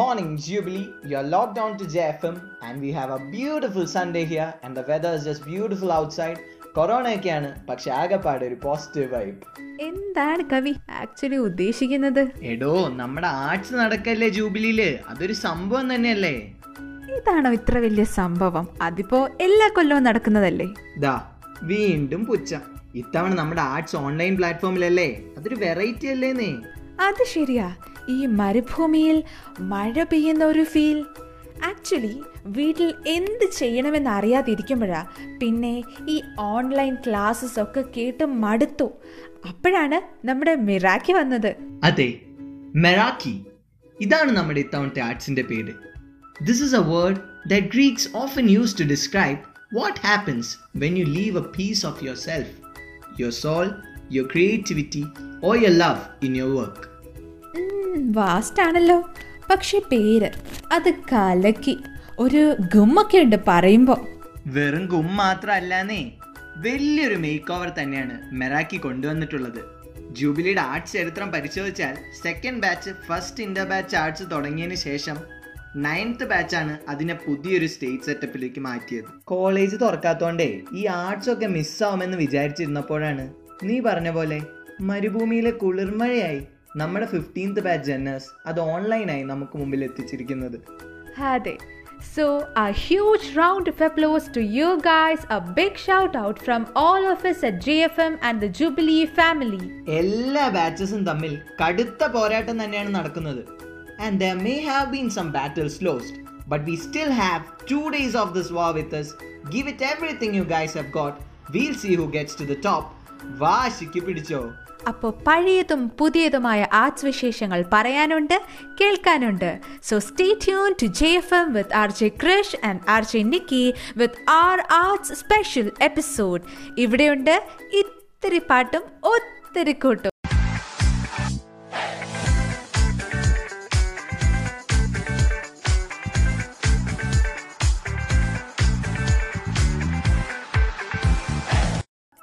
morning, Jubilee. You're locked on to JFM, and we have a beautiful Sunday here, and the weather is just beautiful outside. കൊറോണയൊക്കെയാണ് പക്ഷെ ആകെപ്പാടെ ഒരു positive vibe എന്താണ് കവി? Actually ഉദ്ദേശിക്കുന്നത്? എടോ നമ്മുടെ ആർട്സ് നടക്കല്ലേ ജൂബിലിയിൽ? അതൊരു സംഭവം തന്നെയല്ലേ? ഇതാണോ ഇത്ര വലിയ സംഭവം? അതിപ്പോ എല്ലാ കൊല്ലവും നടക്കുന്നതല്ലേ? ദാ വീണ്ടും പുച്ഛം. ഇത്തവണ നമ്മുടെ ആർട്സ് ഓൺലൈൻ പ്ലാറ്റ്ഫോമിലല്ലേ അതൊരു വെറൈറ്റി അല്ലേന്നേ. അത് ശരിയാ. ഈ മരുഭൂമിയിൽ മഴ പെയ്യുന്ന ഒരു ഫീൽ ആക്ച്വലി വീട്ടിൽ എന്ത് ചെയ്യണമെന്ന് അറിയാതിരിക്കുമ്പോഴാ പിന്നെ ഈ ഓൺലൈൻ ക്ലാസ്സസ് ഒക്കെ കേട്ട് മടുത്തു. അപ്പോഴാണ് നമ്മുടെ മിറാക്കി വന്നത്. അതെ മെറാക്കി. ഇതാണ് നമ്മുടെ ഇത്തവണത്തെ ആർട്സിന്റെ പേര്. This is a word that Greeks often use to describe what happens when you leave a piece of yourself your soul your creativity or your love in your work vast ആണല്ലോ. പക്ഷെ പേര് അത് കലക്കി ഒരു ഗുമ്മൊക്കെ ഉണ്ട് പറയുമ്പോൾ വെറും ഗും മാത്രമല്ലാന്നേ വലിയൊരു മേക്ക് ഓവർ തന്നെയാണ് മെറാക്കി കൊണ്ടുവന്നിട്ടുള്ളത്. ജൂബിലിയുടെ ആർട്സ് ചരിത്രം പരിശോധിച്ചാൽ second batch first inter batch arts തുടങ്ങിയതിന് ശേഷം നയൻത്ത് ബാച്ചാണ് അതിനെ പുതിയൊരു സ്റ്റേജ് സെറ്റപ്പിലേക്ക് മാറ്റിയത്. കോളേജ് തുറക്കാത്തോണ്ടേ ഈ ആർട്സ് ഒക്കെ മിസ്സാവുമെന്ന് വിചാരിച്ചിരുന്നപ്പോഴാണ് നീ പറഞ്ഞ പോലെ മരുഭൂമിയിലെ കുളിർമഴയായി നമ്മുടെ ഫിഫ്റ്റീൻത്ത് ബാച്ച് ജന്നേഴ്സ് അത് ഓൺലൈനായി നമുക്ക് മുമ്പിൽ എത്തിച്ചിരിക്കുന്നത്. അതെ. So, a huge round of applause to you guys. A big shout out from all of us at JFM and the Jubilee family. എല്ലാ ബാച്ചസും തമ്മിൽ കടുത്ത പോരാട്ടം തന്നെയാണ് നടക്കുന്നത്. And there may have been some battles lost but we still have two days of this war with us. Give it everything you guys have got we'll see who gets to the top വാശിക്ക് പിടിച്ചോ. അപ്പോൾ പഴയതും പുതിയതുമായ arts വിശേഷങ്ങൾ പറയാനുണ്ട് കേൾക്കാനുണ്ട്. So stay tune to J F M with R J Krish and R J Nikki with our arts special episode ഇവിടെയുണ്ട് ഇത്തിരി പാട്ടും ഒത്തിരി കൂട്ടും.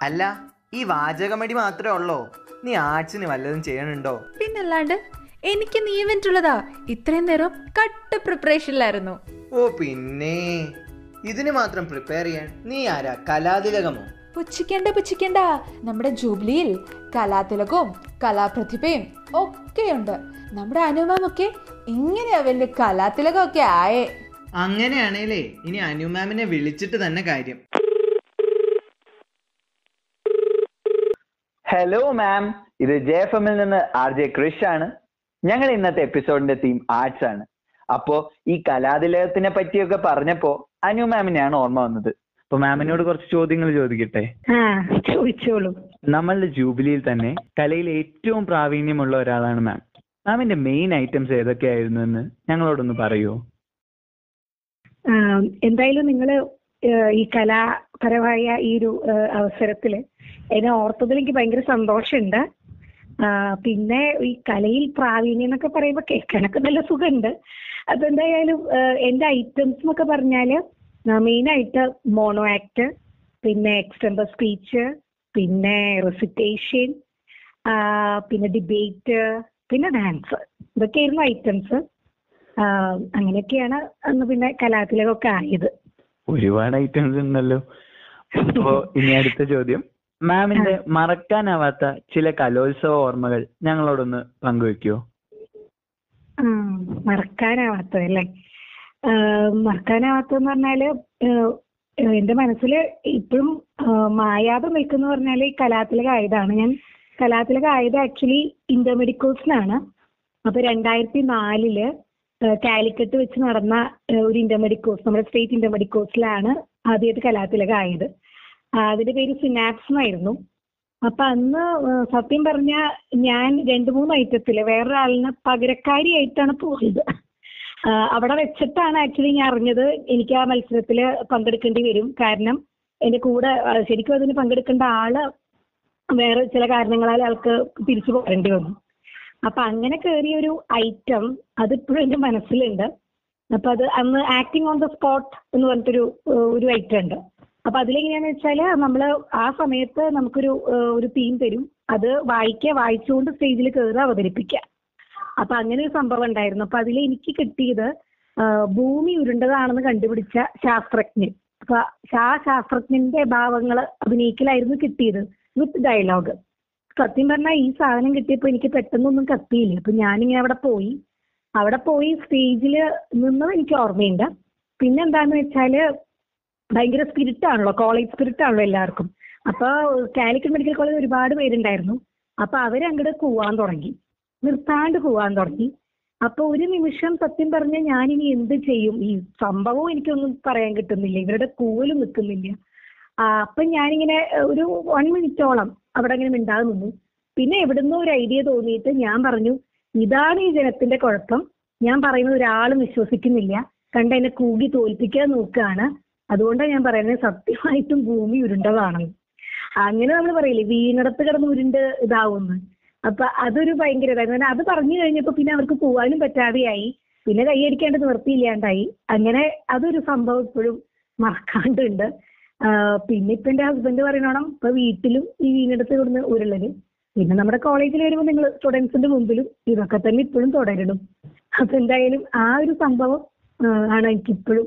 അല്ല ഈ വാചകമടി മാത്രമേ ഉള്ളോ? നീ ആർട്സിന് വല്ലതും ചെയ്യണുണ്ടോ? പിന്നല്ലാണ്ട് എനിക്ക് നീ ഇവന്റ് ഉള്ളതാ. ഇത്രയും നേരം കട്ട് പ്രിപ്പറേഷനിലായിരുന്നു ഓ പിന്നെ. ഇതിന് മാത്രം പ്രിപ്പയർ ചെയ്യാൻ നീ ആരാ? കലാതിലകമോ? പുച്ഛിക്കേണ്ട പുച്ഛിക്കേണ്ട. നമ്മുടെ ജൂബിലിയിൽ കലാതിലകവും കലാപ്രതിഭയും ഒക്കെയുണ്ട്. നമ്മുടെ അനുമാമൊക്കെ ഇങ്ങനെയാ വലിയ കലാതിലകമൊക്കെ ആയേ. അങ്ങനെയാണേലേ ഇനി അനുമാമിനെ വിളിച്ചിട്ട് തന്നെ കാര്യം. ഹലോ മാം ഇത് ജെ എഫ് എമ്മിൽ നിന്ന് ആർ ജെ ക്രിഷ് ആണ്. ഞങ്ങൾ ഇന്നത്തെ എപ്പിസോഡിന്റെ തീം ആർട്സ് ആണ്. അപ്പോ ഈ കലാതിലകത്തിനെ പറ്റിയൊക്കെ പറഞ്ഞപ്പോ അനു മാമിനെയാണ് ഓർമ്മ വന്നത്. അപ്പൊ മാമിനോട് കുറച്ച് ചോദ്യങ്ങൾ ചോദിക്കട്ടെ? ചോദിച്ചോളൂ. നമ്മളുടെ ജൂബിലിയിൽ തന്നെ കലയിൽ ഏറ്റവും പ്രാവീണ്യമുള്ള ഒരാളാണ് മാം മാമിന്റെ മെയിൻ ഐറ്റംസ് ഏതൊക്കെയായിരുന്നു എന്ന് ഞങ്ങളോടൊന്ന് പറയൂ? എന്തായാലും നിങ്ങൾ ഈ കലാപരമായ ഈ ഒരു അവസരത്തിൽ എന്നെ ഓർത്തതിൽ എനിക്ക് ഭയങ്കര സന്തോഷമുണ്ട്. പിന്നെ ഈ കലയിൽ പ്രാവീണ്യം എന്നൊക്കെ പറയുമ്പോൾ കേൾക്കാനൊക്കെ നല്ല സുഖമുണ്ട്. അതെന്തായാലും ആ, എന്റെ ഐറ്റംസ് എന്നൊക്കെ പറഞ്ഞാൽ മെയിൻ ആയിട്ട് മോണോ ആക്ട് പിന്നെ എക്സ്റ്റംബർ സ്പീച്ച് പിന്നെ റെസിറ്റേഷൻ പിന്നെ ഡിബേറ്റ് പിന്നെ ഡാൻസ് ഇതൊക്കെയായിരുന്നു ഐറ്റംസ് അങ്ങനെയൊക്കെയാണ് അന്ന് പിന്നെ കലാതിലകമൊക്കെ ആയത്. ഒരുപാട് ഐറ്റംസ് ഉണ്ടല്ലോ. അപ്പോ ഇനി അടുത്ത ചോദ്യം. മാമിന്റെ മറക്കാനാവാത്ത ചില കലോത്സവ ഓർമ്മകൾ ഞങ്ങളോടൊന്ന് പങ്കുവെക്കുവോ മറക്കാനാവാത്തതല്ലേ മറക്കാനാവാത്തതെന്ന് പറഞ്ഞാൽ എന്റെ മനസ്സിൽ ഇപ്പോഴും മായാതെ നിൽക്കുന്ന പറഞ്ഞാൽ ഈ കലാതിലക ആയതാണ് ഞാൻ കലാതിലക ആയത് ആക്ച്വലി ഇന്റർമെഡിക്കോസിനാണ് അപ്പൊ രണ്ടായിരത്തി നാലിൽ കാലിക്കറ്റ് വെച്ച് നടന്ന ഒരു ഒരു കോഴ്സ് നമ്മുടെ സ്റ്റേറ്റ് ഇന്റർമെഡിക്കോസിലാണ് ആദ്യമായിട്ട് കലാതിലക ആയത്. അതിന്റെ പേര് സിനാപ്സ് എന്നായിരുന്നു. അപ്പൊ അന്ന് സത്യം പറഞ്ഞ ഞാൻ രണ്ടു മൂന്ന് ഐറ്റത്തിൽ വേറൊരാളിന് പകരക്കാരിയായിട്ടാണ് പോയത്. അവിടെ വെച്ചിട്ടാണ് ആക്ച്വലി ഞാൻ അറിഞ്ഞത് എനിക്ക് ആ മത്സരത്തിൽ പങ്കെടുക്കേണ്ടി വരും. കാരണം എന്റെ കൂടെ ശരിക്കും അതിന് പങ്കെടുക്കേണ്ട ആൾ വേറെ ചില കാരണങ്ങളാൽ ആൾക്ക് തിരിച്ചു പോരേണ്ടി വന്നു. അപ്പൊ അങ്ങനെ കയറിയ ഒരു ഐറ്റം അതിപ്പോഴും എന്റെ മനസ്സിലുണ്ട്. അപ്പൊ അത് അന്ന് ആക്ടിങ് ഓൺ ദ സ്പോട്ട് എന്ന് പറഞ്ഞിട്ടൊരു ഒരു ഐറ്റം ഉണ്ട്. അപ്പൊ അതിലെങ്ങനെയാന്ന് വെച്ചാൽ നമ്മൾ ആ സമയത്ത് നമുക്കൊരു ഒരു തീം തരും. അത് വായിക്കുക വായിച്ചുകൊണ്ട് സ്റ്റേജിൽ കയറുക അവതരിപ്പിക്കുക അപ്പൊ അങ്ങനെ ഒരു സംഭവം ഉണ്ടായിരുന്നു. അപ്പൊ അതിൽ എനിക്ക് കിട്ടിയത് ഭൂമി ഉരുണ്ടതാണെന്ന് കണ്ടുപിടിച്ച ശാസ്ത്രജ്ഞൻ. അപ്പൊ ആ ശാസ്ത്രജ്ഞന്റെ ഭാവങ്ങൾ അഭിനയിക്കലായിരുന്നു കിട്ടിയത് വിത്ത് ഡയലോഗ് സത്യം പറഞ്ഞാൽ ഈ സാധനം കിട്ടിയപ്പോ എനിക്ക് പെട്ടെന്നൊന്നും കത്തിയില്ല. അപ്പൊ ഞാനിങ്ങനെ അവിടെ പോയി. അവിടെ പോയി സ്റ്റേജിൽ നിന്നത് എനിക്ക് ഓർമ്മയുണ്ട്. പിന്നെ എന്താന്ന് വെച്ചാൽ ഭയങ്കര സ്പിരിറ്റ് ആണല്ലോ കോളേജ് സ്പിരിറ്റ് ആണല്ലോ എല്ലാവർക്കും. അപ്പൊ കാലിക്കറ്റ് മെഡിക്കൽ കോളേജ് ഒരുപാട് പേരുണ്ടായിരുന്നു. അപ്പൊ അവരങ്ങോട്ട് കൂവാൻ തുടങ്ങി. നിർത്താണ്ട് കൂവാൻ തുടങ്ങി. അപ്പൊ ഒരു നിമിഷം സത്യം പറഞ്ഞ ഇനി എന്ത് ചെയ്യും? ഈ സംഭവം എനിക്കൊന്നും പറയാൻ കിട്ടുന്നില്ല. ഇവരുടെ കൂവലും നിൽക്കുന്നില്ല അപ്പൊ ഞാനിങ്ങനെ ഒരു വൺ മിനിറ്റോളം അവിടെ അങ്ങനെ മിണ്ടാതെ നിന്നു. പിന്നെ എവിടുന്നോ ഒരു ഐഡിയ തോന്നിയിട്ട് ഞാൻ പറഞ്ഞു ഇതാണ് ഈ ജനത്തിന്റെ കുഴപ്പം. ഞാൻ പറയുന്നത് ഒരാളും വിശ്വസിക്കുന്നില്ല. കണ്ട എന്നെ കൂകി തോൽപ്പിക്കാൻ നോക്കുകയാണ്. അതുകൊണ്ടാണ് ഞാൻ പറയുന്നത് സത്യമായിട്ടും ഭൂമി ഉരുണ്ടതാണ്. അങ്ങനെ നമ്മൾ പറയില്ലേ വീണിടത്ത് കിടന്ന് ഉരുണ്ട് ഇതാവുന്നു. അപ്പൊ അതൊരു ഭയങ്കര ഇതായിരുന്നു. അത് പറഞ്ഞു കഴിഞ്ഞപ്പോ പിന്നെ അവർക്ക് പോവാനും പറ്റാതെയായി. പിന്നെ കൈയടിക്കാണ്ട് നിവർത്തിയില്ലാണ്ടായി. അങ്ങനെ അതൊരു സംഭവം ഇപ്പോഴും മറക്കാണ്ടുണ്ട്. പിന്നെ ഇപ്പൊ എന്റെ ഹസ്ബൻഡ് പറയണോണം ഇപ്പൊ വീട്ടിലും ഈ വീണെടുത്ത് കൊടുന്ന് ഉരുളൽ. പിന്നെ നമ്മുടെ കോളേജിൽ വരുമ്പോൾ നിങ്ങൾ സ്റ്റുഡൻസിന്റെ മുമ്പിലും ഇതൊക്കെ തന്നെ ഇപ്പോഴും തുടരണം അപ്പൊ എന്തായാലും ആ ഒരു സംഭവം ആണ് എനിക്ക് ഇപ്പോഴും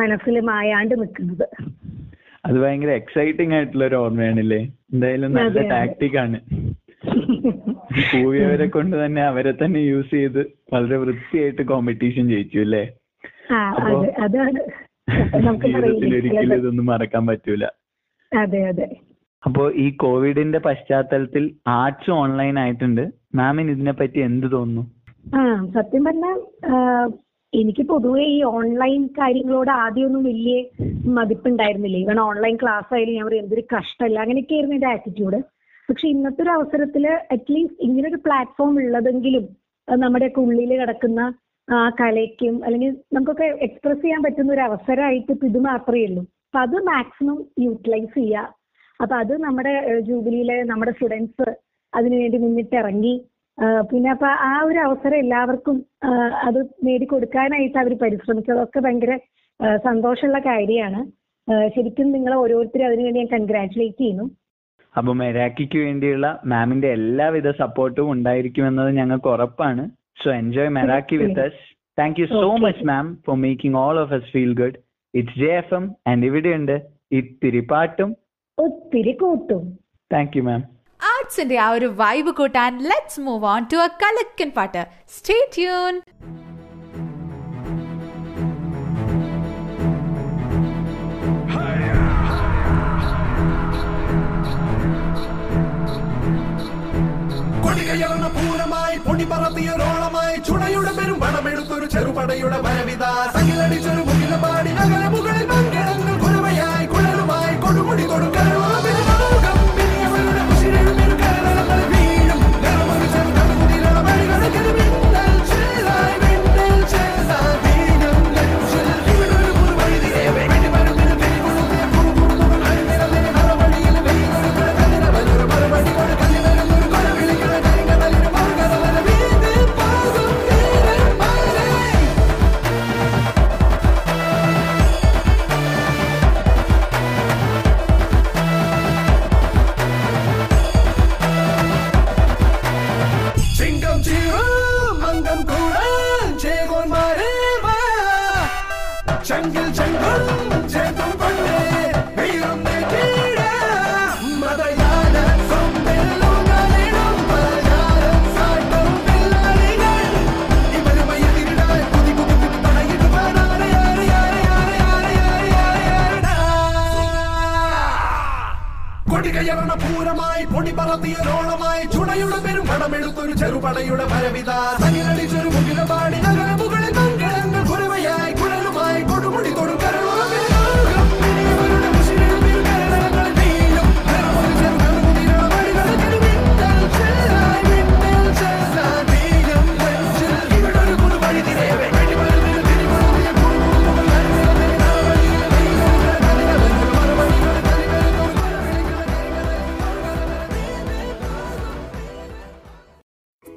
മനസ്സിൽ മായാണ്ട് നിൽക്കുന്നത്. അത് ഭയങ്കര എക്സൈറ്റിംഗ് ആയിട്ടുള്ള ഒരു ഓർമ്മയാണല്ലേ? എന്തായാലും നല്ല. ടാക്ടിക് ആണ്. കൂവിയവരെ കൊണ്ട് തന്നെ അവരെ തന്നെ യൂസ് ചെയ്ത് വളരെ വൃത്തിയായിട്ട് കോമ്പറ്റീഷൻ ജയിച്ചു അല്ലേ? ജീവിതത്തിൽ ഒരിക്കലും ഇതൊന്നും മറക്കാൻ പറ്റൂല. അതെ അതെ. അപ്പോ ഈ കോവിഡിന്റെ പശ്ചാത്തലത്തിൽ ആർട്സ് ഓൺലൈൻ ആയിട്ടുണ്ട്. മാമിന് ഇതിനെ പറ്റി എന്ത് തോന്നുന്നു? ആ സത്യം പറഞ്ഞാൽ എനിക്ക് പൊതുവെ ഈ ഓൺലൈൻ കാര്യങ്ങളോട് ആദ്യമൊന്നും വലിയ മതിപ്പുണ്ടായിരുന്നില്ല? ഈവൻ ഓൺലൈൻ ക്ലാസ് ആയാലും ഞാൻ പറയും എന്തൊരു കഷ്ടമല്ല? അങ്ങനെയൊക്കെ ആയിരുന്നു എന്റെ ആറ്റിറ്റ്യൂഡ് പക്ഷെ ഇന്നത്തെ ഒരു അവസരത്തിൽ അറ്റ്ലീസ്റ്റ് ഇങ്ങനെ ഒരു പ്ലാറ്റ്ഫോം ഉള്ളതെങ്കിലും നമ്മുടെ നമ്മുടെയൊക്കെ ഉള്ളിൽ കിടക്കുന്ന ആ കലയ്ക്കും അല്ലെങ്കിൽ നമുക്കൊക്കെ എക്സ്പ്രസ് ചെയ്യാൻ പറ്റുന്ന ഒരു അവസരമായിട്ട് ഇപ്പൊ ഇത് മാത്രമേ ഉള്ളൂ. അപ്പൊ അത് മാക്സിമം യൂട്ടിലൈസ് ചെയ്യുക. അപ്പൊ അത് നമ്മുടെ ജൂബിലിയിലെ നമ്മുടെ സ്റ്റുഡൻസ് അതിനുവേണ്ടി മുന്നിട്ടിറങ്ങി പിന്നെ അപ്പൊ ആ ഒരു അവസരം എല്ലാവർക്കും അത് നേടിക്കൊടുക്കാനായിട്ട് അവർ പരിശ്രമിച്ചതൊക്കെ ഭയങ്കര സന്തോഷമുള്ള കാര്യമാണ്. ശരിക്കും നിങ്ങളെ ഓരോരുത്തരും അതിനുവേണ്ടി ഞാൻ കൺഗ്രാറ്റുലേറ്റ് ചെയ്യുന്നു. അപ്പൊ മെരാക്കിക്ക് വേണ്ടിയുള്ള മാമിന്റെ എല്ലാവിധ സപ്പോർട്ടും ഉണ്ടായിരിക്കുമെന്നത് ഞങ്ങൾക്ക് ഉറപ്പാണ്. So enjoy Meraki with us thank you so much ma'am for making all of us feel good it's J F M and ഇവിടെയുണ്ട്. ഇത്തിരി പാട്ടും. ഒത്തിരി കൂട്ടും. താങ്ക് യു മാം ആർട്സിന്റെ ആ ഒരു വൈബ് കൂട്ടാൻ let's move on to a കലക്കൻ പാട്ട്. Stay tune കൊടികയറുന്ന പൂരമായി പൊടി പറത്തിയൊരോളമായി ചുടയുടെ പെരും പണമെടുത്തൊരു ചെറുപടയുടെ വരവിത. സകിലടിച്ചൊരു മുകിലപാടി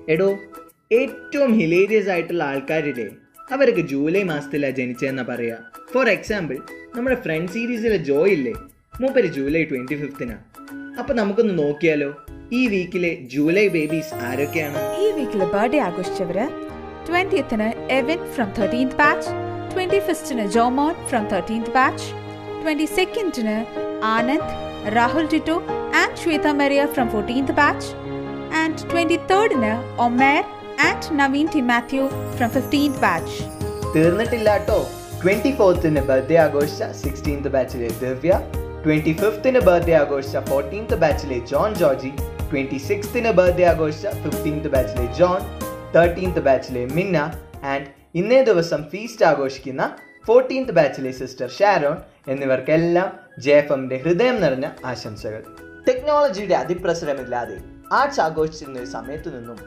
എടോ ഏറ്റവും ഹിലേരിയസ് ആയിട്ടുള്ള ആൾക്കാരില്ലേ? അവരൊക്കെ ജൂലൈ മാസത്തിലാണ് ജനിച്ചതെന്നാ പറയാ. ഫോർ എക്സാമ്പിൾ നമ്മുടെ ഫ്രണ്ട് സീരീസിലെ ജോയ് ഇല്ലേ? മൂപ്പര് ജൂലൈ ട്വന്റി ഫിഫ്തിനാ അപ്പൊ നമുക്കൊന്ന് നോക്കിയാലോ ഈ വീക്കിലെ ജൂലൈ ബേബീസ് ആരൊക്കെയാണ്? ഈ വീക്കിലെ ബർത്ത്ഡേ ആഘോഷിച്ചവര് ട്വന്റിയത്തിന് Evin from thirteenth batch twenty ഫിഫ്റ്റിന് Jomon from thirteenth batch twenty സെക്കൻഡിന് Anand Rahul Tito and Shweta Meria from fourteenth batch and twenty തേർഡിന് Omer and Naveen T Mathew from fifteenth batch തീർന്നിട്ടില്ല കേട്ടോ twenty ഫോർത്തിന് birthday ആഘോഷിച്ച sixteenth ബാച്ചിലെ Divya twenty ഫിഫ്ത്തിന് birthday ആഘോഷിച്ച fourteenth ബാച്ചിലെ John Georgy twenty സിക്സ്ത്തിന് birthday ആഘോഷിച്ച ഫിഫ്റ്റീൻത്ത് ബാച്ചിലെ ജോൺ തേർട്ടീൻത്ത് ബാച്ചിലെ മിന്ന ആൻഡ് ഇന്നേ ദിവസം ഫീസ്റ്റ് ആഘോഷിക്കുന്ന ഫോർട്ടീൻത്ത് ബാച്ചിലെ സിസ്റ്റർ ഷാരോൺ എന്നിവർക്കെല്ലാം ജെ എഫ് എമ്മിന്റെ ഹൃദയം നിറഞ്ഞ ആശംസകൾ. ടെക്നോളജിയുടെ അതിപ്രസരമില്ലാതെ ആർട്സ് ആഘോഷിച്ചിരുന്ന ഒരു സമയത്ത് നിന്നും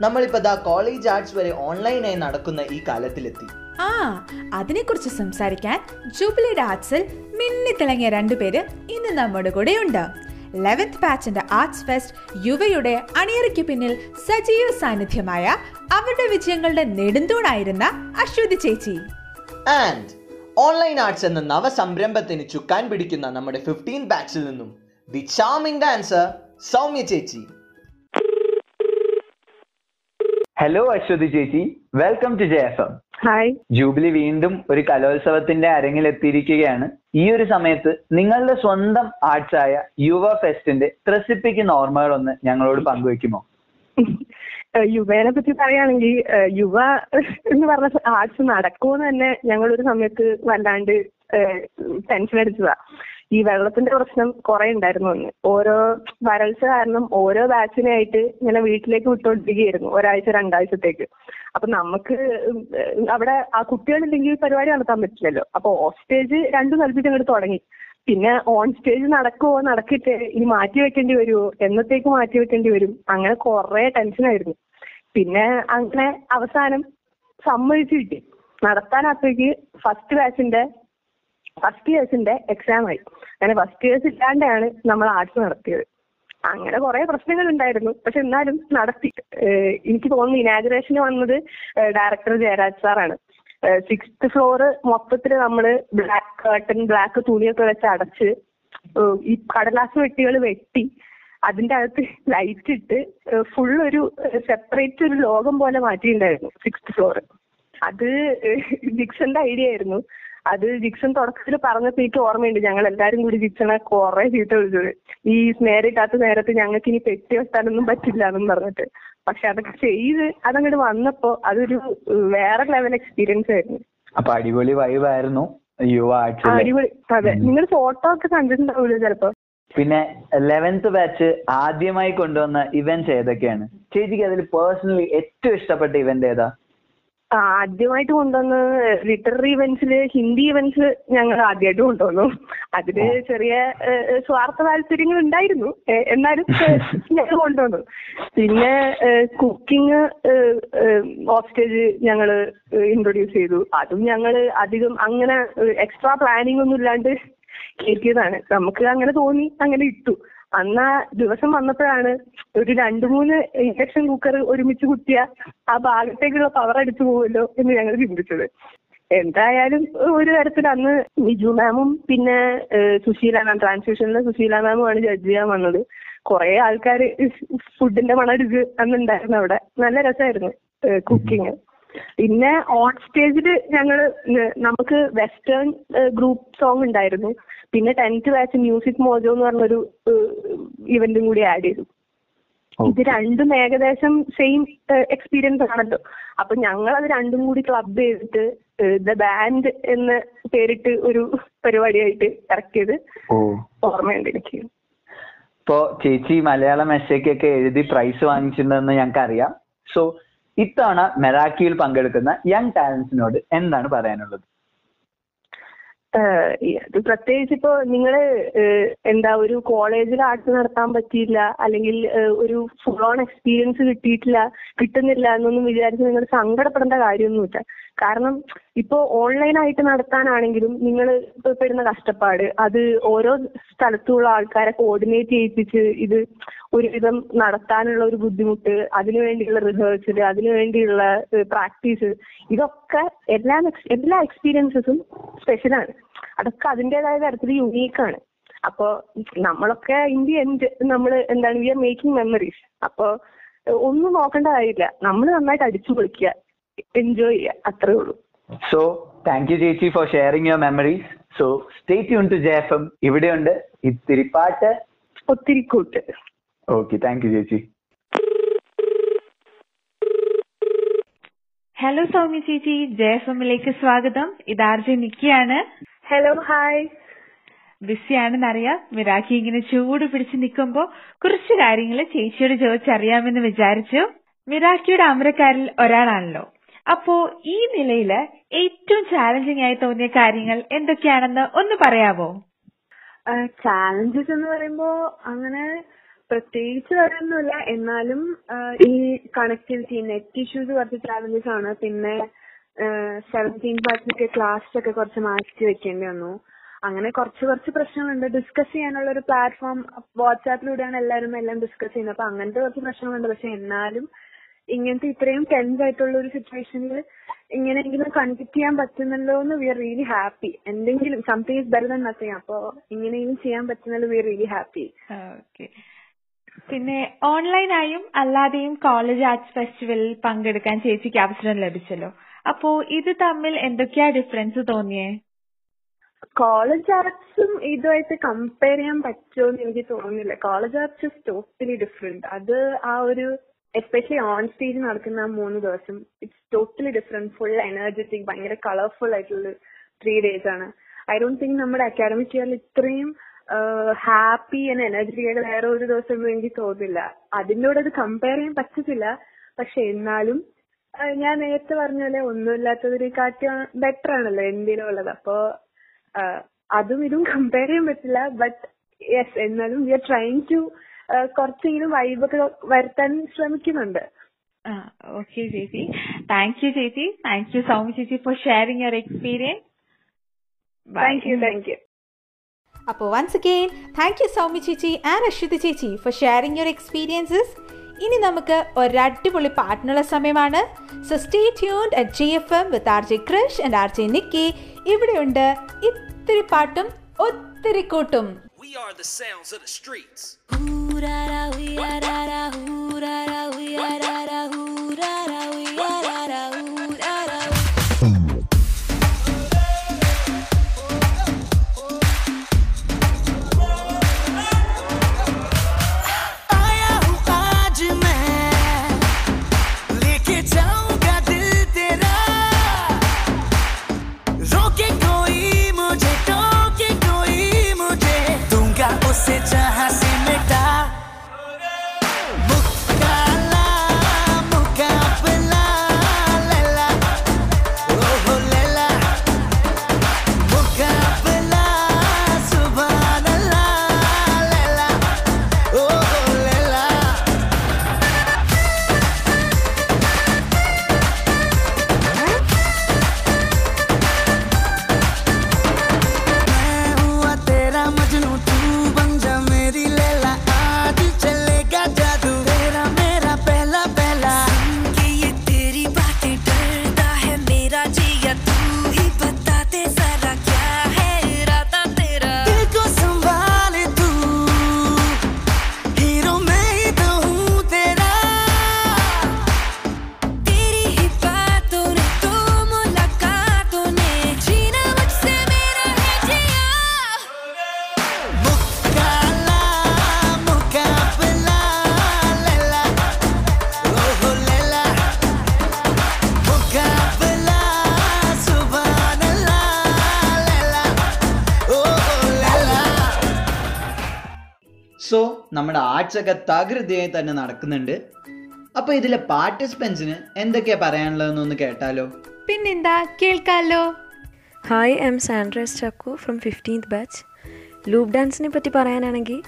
നമ്മളിപ്പോൾ ദാ കോളേജ് ആർട്സ് വരെ ഓൺലൈനായി നടക്കുന്ന ഈ കാലത്തിലെത്തി. ആ അതിനെക്കുറിച്ച് സംസാരിക്കാൻ ജൂബിലി ആർട്സിൽ മിന്നിത്തിളങ്ങിയ രണ്ടുപേര് ഇന്ന് നമ്മുടെ കൂടെ ഉണ്ട് ലെവൻത്ത് ബാച്ചിന്റെ ആർട്സ് ഫെസ്റ്റ് യുവയുടെ അണിയറയ്ക്ക് പിന്നിൽ സജീവ സാന്നിധ്യമായ അവരുടെ വിജയങ്ങളുടെ നെടുന്തൂണായിരുന്ന അശ്വതി ചേച്ചി. ആൻഡ് ഓൺലൈൻ ആർട്സ് എന്ന നവസംരംഭത്തിന് ചുക്കാൻ പിടിക്കുന്ന നമ്മുടെ ഫിഫ്റ്റീൻ ബാച്ചിൽ നിന്നും ദി ചാമിംഗ് ഡാൻസർ സൗമ്യ ചേച്ചി. ഹലോ അശ്വതി ചേച്ചി. Welcome to J F M hi Jubilee വീണ്ടും ഒരു കലോത്സവത്തിന്റെ അരങ്ങിലെത്തിയിരിക്കുകയാണ്. ഈ ഒരു സമയത്ത് നിങ്ങളുടെ സ്വന്തം ആർട്സായ യുവ ഫെസ്റ്റിന്റെ ത്രസിപ്പിക്കുന്ന ഓർമ്മകളൊന്ന് ഞങ്ങളോട് പങ്കുവെക്കുമോ? യുവേനെ പറ്റി പറയുകയാണെങ്കിൽ യുവ എന്ന് പറഞ്ഞ ആർട്സ് നടക്കുമെന്ന് തന്നെ ഞങ്ങൾ ഒരു സമയത്ത് വല്ലാണ്ട് ടെൻഷൻ അടിച്ചതാ. ഈ വെള്ളത്തിന്റെ പ്രശ്നം കുറെ ഉണ്ടായിരുന്നു അന്ന്. ഓരോ വരൾച്ച കാരണം ഓരോ ബാച്ചിനായിട്ട് ഇങ്ങനെ വീട്ടിലേക്ക് വിട്ടുകൊണ്ടിരിക്കുകയായിരുന്നു ഒരാഴ്ച രണ്ടാഴ്ചത്തേക്ക്. അപ്പൊ നമുക്ക് അവിടെ ആ കുട്ടികളില്ലെങ്കിൽ പരിപാടി നടത്താൻ പറ്റില്ലല്ലോ. അപ്പൊ ഓഫ് സ്റ്റേജ് രണ്ടു സ്ഥലത്തേക്ക് അങ്ങോട്ട് തുടങ്ങി. പിന്നെ ഓൺ സ്റ്റേജ് നടക്കുവോ നടക്കിട്ട് ഇനി മാറ്റി വെക്കേണ്ടി വരുമോ എന്നത്തേക്ക് മാറ്റി വെക്കേണ്ടി വരും അങ്ങനെ കുറെ ടെൻഷനായിരുന്നു പിന്നെ അങ്ങനെ അവസാനം സമ്മതിച്ചു കിട്ടി. നടത്താനത്തേക്ക് ഫസ്റ്റ് ബാച്ചിന്റെ ഫസ്റ്റ് ഇയേഴ്സിന്റെ എക്സാം ആയി. അങ്ങനെ ഫസ്റ്റ് ഇയേഴ്സ് ഇല്ലാണ്ടാണ് നമ്മൾ ആർട്സ് നടത്തിയത്. അങ്ങനെ കുറെ പ്രശ്നങ്ങൾ ഉണ്ടായിരുന്നു. പക്ഷെ എന്നാലും നടത്തി. എനിക്ക് തോന്നുന്നു ഇനാഗുറേഷന് വന്നത് ഡയറക്ടർ ജയരാജ് സാറാണ് സിക്സ്ത് ഫ്ലോർ മൊത്തത്തിൽ നമ്മൾ ബ്ലാക്ക് കർട്ടൻ ബ്ലാക്ക് തുണിയൊക്കെ വെച്ച് അടച്ച് ഈ കടലാസ് വെട്ടികൾ വെട്ടി അതിന്റെ അകത്ത് ലൈറ്റ് ഇട്ട് ഫുൾ ഒരു സെപ്പറേറ്റ് ഒരു ലോകം പോലെ മാറ്റിയിട്ടുണ്ടായിരുന്നു സിക്സ്ത് ഫ്ലോർ അത് ഡിക്സന്റെ ഐഡിയ ആയിരുന്നു. അത് ജിക്സൺ തുടക്കത്തിൽ പറഞ്ഞപ്പോ എനിക്ക് ഓർമ്മയുണ്ട്. ഞങ്ങൾ എല്ലാരും കൂടി ജിക്സണെ കുറെ ചീത്ത വിളിച്ചത്. ഈ നേരിട്ടാത്ത നേരത്ത് ഞങ്ങൾക്ക് ഇനി പെറ്റി വെട്ടാനൊന്നും പറ്റില്ല എന്നും പറഞ്ഞിട്ട്. പക്ഷെ അതൊക്കെ ചെയ്ത് അതങ്ങോട്ട് വന്നപ്പോ അതൊരു വേറെ ലെവൽ എക്സ്പീരിയൻസ് ആയിരുന്നു. അപ്പൊ അടിപൊളി ആർട്സിലെ അടിപൊളി. അതെ. നിങ്ങൾ ഫോട്ടോ ഒക്കെ കണ്ടിട്ടുണ്ടാവില്ല ചിലപ്പോ പിന്നെ ലെവൻത്ത് ബാച്ച് ആദ്യമായി കൊണ്ടുവന്ന ഇവന്റ്സ് ഏതൊക്കെയാണ്? ചേച്ചിക്ക് അതിൽ പേഴ്സണലി ഏറ്റവും ഇഷ്ടപ്പെട്ട ഇവന്റ് ഏതാ? ആദ്യമായിട്ട് കൊണ്ടുവന്ന ലിറ്റററി ഇവന്റ്സിൽ ഹിന്ദി ഇവന്റ്സ് ഞങ്ങൾ ആദ്യമായിട്ട് കൊണ്ടുവന്നു. അതിൽ ചെറിയ സ്വാർത്ഥ താല്പര്യങ്ങൾ ഉണ്ടായിരുന്നു. എന്നാലും ഞങ്ങൾ കൊണ്ടുവന്നു. പിന്നെ കുക്കിംഗ് ഓഫ് സ്റ്റേജ് ഞങ്ങൾ ഇൻട്രൊഡ്യൂസ് ചെയ്തു. അതും ഞങ്ങൾ അധികം അങ്ങനെ എക്സ്ട്രാ പ്ലാനിങ് ഒന്നും ഇല്ലാണ്ട് കയറ്റിയതാണ് നമുക്ക് അങ്ങനെ തോന്നി അങ്ങനെ ഇട്ടു. അന്ന് ആ ദിവസം വന്നപ്പോഴാണ് ഒരു രണ്ട് മൂന്ന് ഇൻഡക്ഷൻ കുക്കർ ഒരുമിച്ച് കുത്തിയ ആ ഭാഗത്തേക്കുള്ള പവർ അടിച്ചു പോകുമല്ലോ എന്ന് ഞങ്ങൾ ചിന്തിച്ചത്. എന്തായാലും ഒരു തരത്തിൽ അന്ന് ബിജു മാമും പിന്നെ സുശീല മാം ട്രാൻസ്ലേഷനിലെ സുശീല മാമുമാണ് ജഡ്ജ് ചെയ്യാൻ വന്നത്. കുറെ ആൾക്കാർ ഫുഡിന്റെ മണടിച്ച് അന്നുണ്ടായിരുന്നു അവിടെ. നല്ല രസമായിരുന്നു കുക്കിംഗ് പിന്നെ ഓൺ സ്റ്റേജിൽ ഞങ്ങൾ നമുക്ക് വെസ്റ്റേൺ ഗ്രൂപ്പ് സോങ് ഉണ്ടായിരുന്നു. പിന്നെ ടെൻത്ത് ബാച്ച് മ്യൂസിക് മോജോ എന്ന് പറഞ്ഞൊരു ഇവന്റും കൂടി ആഡ് ചെയ്തു. ഇത് രണ്ടും ഏകദേശം സെയിം എക്സ്പീരിയൻസ് ആണല്ലോ. അപ്പൊ ഞങ്ങൾ അത് രണ്ടും കൂടി ക്ലബ് ചെയ്തിട്ട് ദ ബാൻഡ് എന്ന് പേരിട്ട് ഒരു പരിപാടിയായിട്ട് ഇറക്കിയത് ഓർമ്മയുണ്ട് എനിക്ക് ഇപ്പോ ചേച്ചി മലയാള മെസ്സേക്കൊക്കെ എഴുതി പ്രൈസ് വാങ്ങിച്ചിട്ടുണ്ടെന്ന് ഞങ്ങൾക്ക് അറിയാം സോ ഇത്തവണ മെറാക്കിയിൽ പങ്കെടുക്കുന്ന യങ് ടാലൻസിനോട് എന്താണ് പറയാനുള്ളത്? പ്രത്യേകിച്ച് ഇപ്പൊ നിങ്ങൾ എന്താ ഒരു കോളേജിൽ ആർട്സ് നടത്താൻ പറ്റിയില്ല അല്ലെങ്കിൽ ഒരു ഫുൾ ഓൺ എക്സ്പീരിയൻസ് കിട്ടിയിട്ടില്ല കിട്ടുന്നില്ല എന്നൊന്നും വിചാരിച്ച് നിങ്ങൾ സങ്കടപ്പെടേണ്ട കാര്യമൊന്നുമില്ല. കാരണം ഇപ്പോ ഓൺലൈനായിട്ട് നടത്താനാണെങ്കിലും നിങ്ങൾ പെടുന്ന കഷ്ടപ്പാട് അത് ഓരോ സ്ഥലത്തുള്ള ആൾക്കാരെ കോർഡിനേറ്റ് ചെയ്യിപ്പിച്ച് ഇത് ഒരുവിധം നടത്താനുള്ള ഒരു ബുദ്ധിമുട്ട് അതിനു വേണ്ടിയുള്ള റിഹേഴ്സൽ അതിനു വേണ്ടിയുള്ള പ്രാക്ടീസ് ഇതൊക്കെ എല്ലാ എല്ലാ എക്സ്പീരിയൻസസും സ്പെഷ്യലാണ് അതൊക്കെ അതിന്റെതായ തരത്തിൽ യുണീക്കാണ് അപ്പോ നമ്മളൊക്കെ ഇന്ത്യ എൻഡ് നമ്മൾ എന്താണ് വി ആർ മേക്കിംഗ് മെമ്മറീസ് അപ്പോ ഒന്നും നോക്കേണ്ട കാര്യമില്ല. നമ്മൾ നന്നായിട്ട് അടിച്ചു പൊളിക്കുക എൻജോയ് ചെയ്യുക അത്രേ ഉള്ളൂ. സോ താങ്ക് യു ചേച്ചി for sharing your memories so stay tune to J F M ഇവിടെയുണ്ട് ഇത്തിരി പാട്ട്. ഒത്തിരി കൂട്ട്. ഓക്കെ താങ്ക് യു ചേച്ചി. ഹലോ സൗമ്യ ചേച്ചി. ജയഫമിലേക്ക് സ്വാഗതം. ഇത് ആർജെ നിക്കിയാണ്. ഹലോ ഹായ് ബിസിയാണെന്നറിയാം മിറാക്കി ഇങ്ങനെ ചൂട് പിടിച്ച് നിൽക്കുമ്പോ കുറച്ച് കാര്യങ്ങൾ ചേച്ചിയോട് ചോദിച്ചറിയാമെന്ന് വിചാരിച്ചു. മിറാക്കിയുടെ അമരക്കാരിൽ ഒരാളാണല്ലോ. അപ്പോ ഈ നിലയിൽ ഏറ്റവും ചാലഞ്ചിങ് ആയി തോന്നിയ കാര്യങ്ങൾ എന്തൊക്കെയാണെന്ന് ഒന്ന് പറയാമോ ചാലഞ്ചസ് എന്ന് പറയുമ്പോ അങ്ങനെ പ്രത്യേകിച്ച് കാര്യമൊന്നുമില്ല എന്നാലും ഈ കണക്ടിവിറ്റി നെറ്റ് ഇഷ്യൂസ് കുറച്ച് ചാലഞ്ചസ് ആണ്. പിന്നെ സെവന്റീൻ പാർട്ടിക്ക് ക്ലാസ് ഒക്കെ കുറച്ച് മാറ്റി വെക്കേണ്ടി വന്നു. അങ്ങനെ കുറച്ച് കുറച്ച് പ്രശ്നങ്ങളുണ്ട്. ഡിസ്കസ് ചെയ്യാനുള്ള ഒരു പ്ലാറ്റ്ഫോം വാട്സാപ്പിലൂടെയാണ് എല്ലാവരും എല്ലാം ഡിസ്കസ് ചെയ്യുന്നത്. അപ്പൊ അങ്ങനത്തെ കുറച്ച് പ്രശ്നങ്ങളുണ്ട്. പക്ഷെ എന്നാലും ഇങ്ങനത്തെ ഇത്രയും ടെൻസ് ആയിട്ടുള്ള ഒരു സിറ്റുവേഷനിൽ ഇങ്ങനെയെങ്കിലും കൺസിസ്റ്റ് ചെയ്യാൻ പറ്റുന്നല്ലോ എന്ന് വി ആർ റിയലി ഹാപ്പി എന്തെങ്കിലും something is better than nothing അപ്പോ ഇങ്ങനെയും ചെയ്യാൻ പറ്റുന്നല്ലോ we are really happy okay പിന്നെ ഓൺലൈനായും അല്ലാതെയും കോളേജ് ആർട്സ് ഫെസ്റ്റിവലിൽ പങ്കെടുക്കാൻ ചേച്ചിക്ക് അവസരം ലഭിച്ചല്ലോ. അപ്പോ ഇത് തമ്മിൽ എന്തൊക്കെയാ ഡിഫറൻസ് തോന്നിയേ? കോളേജ് ആർട്സും ഇതുമായിട്ട് കമ്പയർ ചെയ്യാൻ പറ്റുമോ എന്ന് എനിക്ക് തോന്നുന്നില്ല. College arts is totally different അത് ആ ഒരു എസ്പെഷ്യലി ഓൺ സ്റ്റേജ് നടക്കുന്ന ആ മൂന്ന് ദിവസം it's totally different full energetic ഭയങ്കര കളർഫുൾ ആയിട്ടുള്ള ത്രീ ഡേയ്സ് ആണ്. ഐ ഡോണ്ട് തിങ്ക് നമ്മുടെ അക്കാഡമിക് ഇയറിൽ ഇത്രയും ഹാപ്പി ആൻഡ് എനർജറ്റിക് ആയിട്ട് വേറെ ഒരു ദിവസം എനിക്ക് തോന്നില്ല. അതിനോട് അത് കമ്പയർ ചെയ്യാൻ പറ്റത്തില്ല. പക്ഷെ എന്നാലും ഞാൻ നേരത്തെ പറഞ്ഞ പോലെ ഒന്നുമില്ലാത്തതിനെ കാട്ടി ബെറ്റർ ആണല്ലോ എന്തിനും ഉള്ളത് അപ്പോ അതും ഇതും കമ്പയർ ചെയ്യാൻ പറ്റില്ല. ബട്ട് യെസ് എന്നാലും വി ആർ ട്രൈങ് ടു കുറച്ചെങ്കിലും വൈബൊക്കെ വരുത്താൻ ശ്രമിക്കുന്നുണ്ട്. ആ ഓക്കെ ചേച്ചി. താങ്ക് യു ചേച്ചി. താങ്ക് യു സൗമ്യ ചേച്ചി for sharing your experience thank you thank you അപ്പോൾ once again thank you Soumya ചേച്ചി ആൻഡ് അശ്വതി ചേച്ചി ഫോർ ഷെയറിംഗ് യുവർ എക്സ്പീരിയൻസസ് ഇനി നമുക്ക് ഒരടിപൊളി പാട്ടിനുള്ള സമയമാണ്. So stay tuned at G F M with R J Krish and R J Nikki ഇവിടെയുണ്ട് ഇത്തിരി പാട്ടും ഒത്തിരി കൂട്ടും. We are the sounds of the streets. da da we da da da da da we da da da da we നമ്മുടെ arts ഒക്കെ തകൃതിയായി തന്നെ നടക്കുന്നുണ്ട്. അപ്പൊ ഇതിലെ പാർട്ടിസിപ്പൻസിന് എന്തൊക്കെയാ പറയാനുള്ളതെന്നൊന്ന് കേട്ടാലോ? പിന്നെന്താ? കേൾക്കാലോ. Hi I am Sandras Chakku from fifteenth batch loop ഡാൻസിനെ പറ്റി പറയാനാണെങ്കിൽ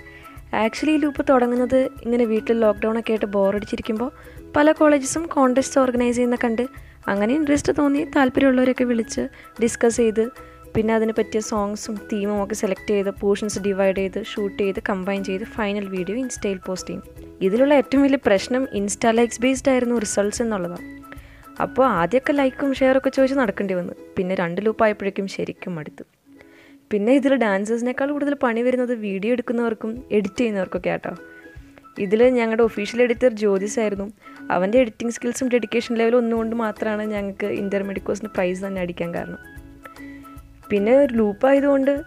ആക്ച്വലി ലൂപ്പ് തുടങ്ങുന്നത് ഇങ്ങനെ വീട്ടിൽ ലോക്ക്ഡൗൺ ഒക്കെ ആയിട്ട് ബോറടിച്ചിരിക്കുമ്പോൾ പല കോളേജസും കോൺടെസ്റ്റ് ഓർഗനൈസ് ചെയ്യുന്ന കണ്ട് അങ്ങനെ ഇൻട്രസ്റ്റ് തോന്നി താല്പര്യമുള്ളവരൊക്കെ വിളിച്ച് ഡിസ്കസ് ചെയ്ത് പിന്നെ അതിന് പറ്റിയ സോങ്സും തീമും ഒക്കെ സെലക്ട് ചെയ്ത് പോർഷൻസ് ഡിവൈഡ് ചെയ്ത് ഷൂട്ട് ചെയ്ത് കമ്പൈൻ ചെയ്ത് ഫൈനൽ വീഡിയോ ഇൻസ്റ്റയിൽ പോസ്റ്റ് ചെയ്യും. ഇതിലുള്ള ഏറ്റവും വലിയ പ്രശ്നം ഇൻസ്റ്റാ ലൈക്സ് ബേസ്ഡ് ആയിരുന്നു റിസൾട്ട്സ് എന്നുള്ളതാണ്. അപ്പോൾ ആദ്യമൊക്കെ ലൈക്കും ഷെയറൊക്കെ ചോദിച്ച് നടക്കേണ്ടി വന്നു. പിന്നെ രണ്ട് ലൂപ്പായപ്പോഴേക്കും ശരിക്കും മടുത്തു. പിന്നെ ഇതിൽ ഡാൻസേഴ്സിനേക്കാൾ കൂടുതൽ പണി വരുന്നത് വീഡിയോ എടുക്കുന്നവർക്കും എഡിറ്റ് ചെയ്യുന്നവർക്കൊക്കെ ആട്ടോ. ഇതിൽ ഞങ്ങളുടെ ഒഫീഷ്യൽ എഡിറ്റർ ജ്യോതിസ് ആയിരുന്നു. അവന്റെ എഡിറ്റിംഗ് സ്കിൽസും ഡെഡിക്കേഷൻ ലെവലും ഒന്നുകൊണ്ട് മാത്രമാണ് ഞങ്ങൾക്ക് ഇന്റർമെഡിക്കോസിന് പ്രൈസ് തന്നെ അടിക്കാൻ കാരണം. പിന്നെ ഒരു ലൂപ്പായതുകൊണ്ട്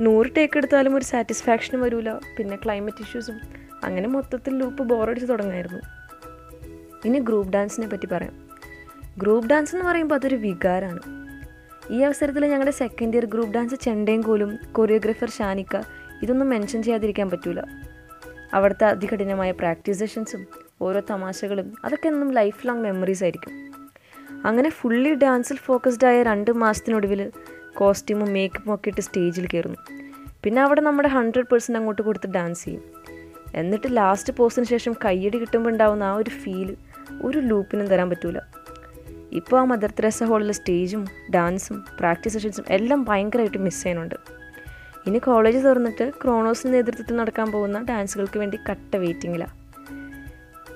നൂറ് ടേക്ക് എടുത്താലും ഒരു സാറ്റിസ്ഫാക്ഷനും വരില്ല പിന്നെ ക്ലൈമറ്റ് ഇഷ്യൂസും അങ്ങനെ മൊത്തത്തിൽ ലൂപ്പ് ബോറടിച്ച് തുടങ്ങായിരുന്നു. ഇനി ഗ്രൂപ്പ് ഡാൻസിനെ പറ്റി പറയാം. ഗ്രൂപ്പ് ഡാൻസ് എന്ന് പറയുമ്പോൾ അതൊരു വികാരമാണ് ഈ അവസരത്തിൽ ഞങ്ങളുടെ സെക്കൻഡ് ഇയർ ഗ്രൂപ്പ് ഡാൻസ് ചെണ്ടയും കോലും കൊറിയോഗ്രാഫർ ഷാനിക്ക ഇതൊന്നും മെൻഷൻ ചെയ്യാതിരിക്കാൻ പറ്റൂല. അവിടുത്തെ അതികഠിനമായ പ്രാക്ടീസ് സെഷൻസും ഓരോ തമാശകളും അതൊക്കെ എന്നും ലൈഫ് ലോങ് മെമ്മറീസ് ആയിരിക്കും. അങ്ങനെ ഫുള്ളി ഡാൻസിൽ ഫോക്കസ്ഡായ രണ്ട് മാസത്തിനൊടുവിൽ കോസ്റ്റ്യൂമും മേക്കപ്പും ഒക്കെ ഇട്ട് സ്റ്റേജിൽ കയറുന്നു. പിന്നെ അവിടെ നമ്മുടെ ഹൺഡ്രഡ് പേഴ്സന്റ് അങ്ങോട്ട് കൊടുത്ത് ഡാൻസ് ചെയ്യും. എന്നിട്ട് ലാസ്റ്റ് പോസ്റ്റിന് ശേഷം കയ്യടി കിട്ടുമ്പോൾ ഉണ്ടാവുന്ന ആ ഒരു ഫീൽ ഒരു ലൂപ്പിനും തരാൻ പറ്റൂല. ഇപ്പോൾ ആ മദർ തെരേസ ഹോളിലെ സ്റ്റേജും ഡാൻസും പ്രാക്ടീസ് സെഷൻസും എല്ലാം ഭയങ്കരമായിട്ട് മിസ് ചെയ്യുന്നുണ്ട്. ഇനി കോളേജ് തുറന്നിട്ട് ക്രോണോസിന്റെ നേതൃത്വത്തിൽ നടക്കാൻ പോകുന്ന ഡാൻസുകൾക്ക് വേണ്ടി കട്ട വെയിറ്റിങ്ങിലാണ്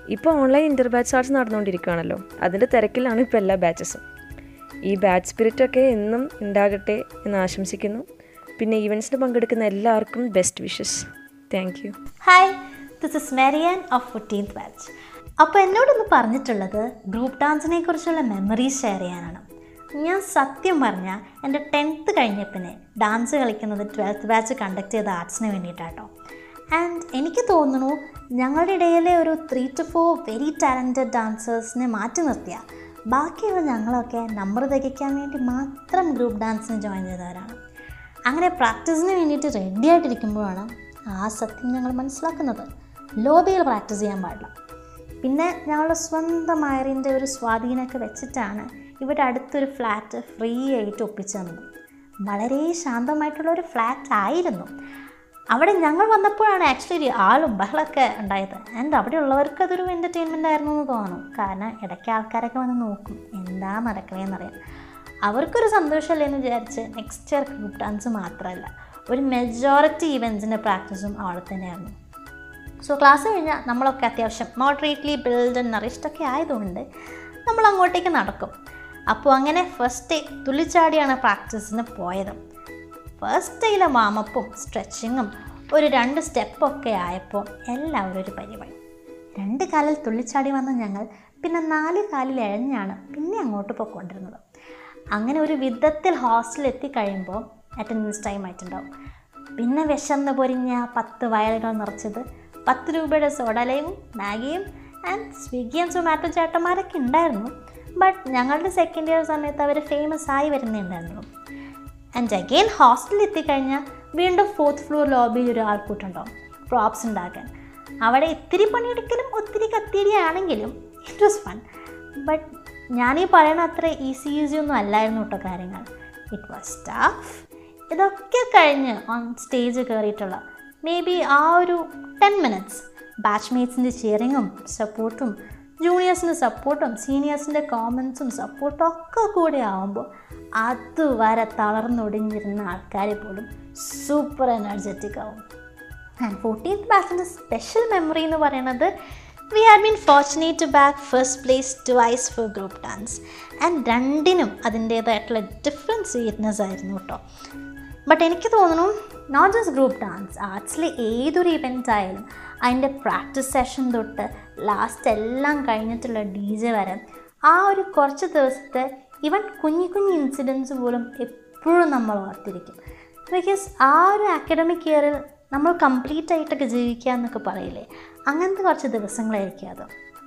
ഇപ്പോൾ ഓൺലൈൻ ഇന്റർ ബാച്ച് ആർട്സ് നടന്നുകൊണ്ടിരിക്കുകയാണല്ലോ. അതിന്റെ തിരക്കിലാണ് ഇപ്പോൾ എല്ലാ ബാച്ചസും ഈ ബാച്ച് സ്പിരിറ്റൊക്കെ എന്നും ഉണ്ടാകട്ടെ എന്ന് ആശംസിക്കുന്നു. പിന്നെ ഇവൻസിന് പങ്കെടുക്കുന്ന എല്ലാവർക്കും best wishes. Thank you hi this is Meriyan of fifteenth batch അപ്പോൾ എന്നോടൊന്ന് പറഞ്ഞിട്ടുള്ളത് ഗ്രൂപ്പ് ഡാൻസിനെ കുറിച്ചുള്ള മെമ്മറീസ് ഷെയർ ചെയ്യാനാണ്. ഞാൻ സത്യം പറഞ്ഞാൽ എന്റെ ടെൻത്ത് കഴിഞ്ഞപ്പിന് ഡാൻസ് കളിക്കുന്നത് ട്വൽത്ത് ബാച്ച് കണ്ടക്ട് ചെയ്ത ആർട്സിന് വേണ്ടിയിട്ടാട്ടോ. ആൻഡ് എനിക്ക് തോന്നുന്നു ഞങ്ങളുടെ ഇടയിലെ ഒരു three two four very talented ഡാൻസേഴ്സിനെ മാറ്റി നിർത്തിയ ബാക്കിയുള്ള ഞങ്ങളൊക്കെ നമ്പർ തികയ്ക്കാൻ വേണ്ടി മാത്രം ഗ്രൂപ്പ് ഡാൻസിന് ജോയിൻ ചെയ്തവരാണ്. അങ്ങനെ പ്രാക്ടീസിന് വേണ്ടിയിട്ട് റെഡി ആയിട്ടിരിക്കുമ്പോഴാണ് ആ സത്യം ഞങ്ങൾ മനസ്സിലാക്കുന്നത്. ലോബിയിൽ പ്രാക്ടീസ് ചെയ്യാൻ പാടില്ല. പിന്നെ ഞങ്ങളുടെ സ്വന്തം അയറിന്റെ ഒരു സ്വാധീനമൊക്കെ വെച്ചിട്ടാണ് ഇവിടെ അടുത്തൊരു ഫ്ലാറ്റ് ഫ്രീ ആയിട്ട് ഒപ്പിച്ചു തന്നത് വളരെ ശാന്തമായിട്ടുള്ള ഒരു ഫ്ലാറ്റ് ആയിരുന്നു. അവിടെ ഞങ്ങൾ വന്നപ്പോഴാണ് ആക്ച്വലി ആളും ബഹളമൊക്കെ ഉണ്ടായത്. ആൻഡ് അവിടെ ഉള്ളവർക്ക് അതൊരു എന്റർടൈൻമെന്റ് ആയിരുന്നു എന്ന് തോന്നുന്നു. കാരണം ഇടയ്ക്ക് ആൾക്കാരൊക്കെ വന്ന് നോക്കും എന്താ നടക്കണേന്നറിയാം അവർക്കൊരു സന്തോഷമല്ലേ എന്ന് വിചാരിച്ച് നെക്സ്റ്റ് ഇയർ ഗ്രൂപ്പ് ഡാൻസ് മാത്രമല്ല ഒരു മെജോറിറ്റി ഇവൻസിന്റെ പ്രാക്ടീസും അവിടെ തന്നെയായിരുന്നു. സോ ക്ലാസ് കഴിഞ്ഞാൽ നമ്മളൊക്കെ അത്യാവശ്യം മോഡറേറ്റ്ലി ബിൽഡ് നറിഷ്ടൊക്കെ ആയതുകൊണ്ട് നമ്മൾ അങ്ങോട്ടേക്ക് നടക്കും. അപ്പോൾ അങ്ങനെ ഫസ്റ്റ് തുള്ളിച്ചാടിയാണ് പ്രാക്ടീസിന് പോയത്. ഫസ്റ്റ് വാമപ്പും സ്ട്രെച്ചിങ്ങും ഒരു രണ്ട് സ്റ്റെപ്പൊക്കെ ആയപ്പോൾ എല്ലാവരും ഒരു പരിപാടി രണ്ട് കാലിൽ തുള്ളിച്ചാടി വന്ന ഞങ്ങൾ പിന്നെ നാല് കാലിൽ എഴഞ്ഞാണ് പിന്നെ അങ്ങോട്ട് പോയിക്കൊണ്ടിരുന്നത്. അങ്ങനെ ഒരു വിധത്തിൽ ഹോസ്റ്റലിൽ എത്തിക്കഴിയുമ്പോൾ അറ്റൻഡൻസ് ടൈം ആയിട്ടുണ്ടാവും. പിന്നെ വിശന്ന് പൊരിഞ്ഞ പത്ത് വയലുകൾ നിറച്ചത് പത്ത് രൂപയുടെ സോഡലയും മാഗിയും ആൻഡ് സ്വിഗ്ഗി ആൻഡ് സൊമാറ്റോ ചേട്ടന്മാരൊക്കെ ഉണ്ടായിരുന്നു. ബട്ട് ഞങ്ങളുടെ സെക്കൻഡ് ഇയർ സമയത്ത് അവർ ഫേമസ് ആയി വരുന്നേ ആൻഡ് അഗെയിൻ ഹോസ്റ്റലിൽ എത്തിക്കഴിഞ്ഞാൽ വീണ്ടും ഫോർത്ത് ഫ്ലോർ ലോബിയിൽ ഒരു ആൾക്കൂട്ടുണ്ടാവും പ്രോപ്സ് ഉണ്ടാക്കാൻ. അവിടെ ഇത്തിരി പണിയെടുക്കലും ഒത്തിരി കത്തിയടിയാണെങ്കിലും ഇറ്റ് വാസ് ഫൺ ബട്ട് ഞാനീ പറയണ അത്ര ഈസി ഈസി ഒന്നും അല്ലായിരുന്നു കേട്ടോ കാര്യങ്ങൾ. ഇറ്റ് വാസ് ടഫ് ഇതൊക്കെ കഴിഞ്ഞ് ഓൺ സ്റ്റേജ് കയറിയിട്ടുള്ള മേ ബി ആ ഒരു ടെൻ മിനിറ്റ്സ് ബാച്ച്മേറ്റ്സിന്റെ ചെയറിങ്ങും സപ്പോർട്ടും ജൂനിയേഴ്സിന്റെ സപ്പോർട്ടും സീനിയേഴ്സിന്റെ കോമൻസും സപ്പോർട്ടും ഒക്കെ കൂടെ ആവുമ്പോൾ അതുവരെ തളർന്നൊടിഞ്ഞിരുന്ന ആൾക്കാർ പോലും സൂപ്പർ എനർജറ്റിക് ആവും. ആൻഡ് ഫോർട്ടീൻത്ത് ബാച്ചിന്റെ സ്പെഷ്യൽ മെമ്മറി എന്ന് പറയുന്നത് we have been fortunate to back first place twice for group dance and രണ്ടിനും അതിന്റേതായിട്ടുള്ള ഡിഫറെന്റ് സ്വീറ്റ്നെസ് ആയിരുന്നു കേട്ടോ ബട്ട് എനിക്ക് തോന്നുന്നു നോട്ട് ജസ്റ്റ് ഗ്രൂപ്പ് ഡാൻസ് ആർട്സിലെ ഏതൊരു ഇവന്റ് ആയാലും അതിന്റെ പ്രാക്ടീസ് സെഷൻ തൊട്ട് ലാസ്റ്റ് എല്ലാം കഴിഞ്ഞിട്ടുള്ള ഡി ജെ വരെ ആ ഒരു കുറച്ച് ദിവസത്തെ ഇവൻ കുഞ്ഞു കുഞ്ഞു ഇൻസിഡൻസ് പോലും എപ്പോഴും നമ്മൾ ഓർത്തിരിക്കും. ബിക്കോസ് ആ ഒരു അക്കാഡമിക് ഇയറിൽ നമ്മൾ കംപ്ലീറ്റ് ആയിട്ടൊക്കെ ജീവിക്കുക എന്നൊക്കെ പറയില്ലേ? അങ്ങനത്തെ കുറച്ച് ദിവസങ്ങളായിരിക്കും അത്.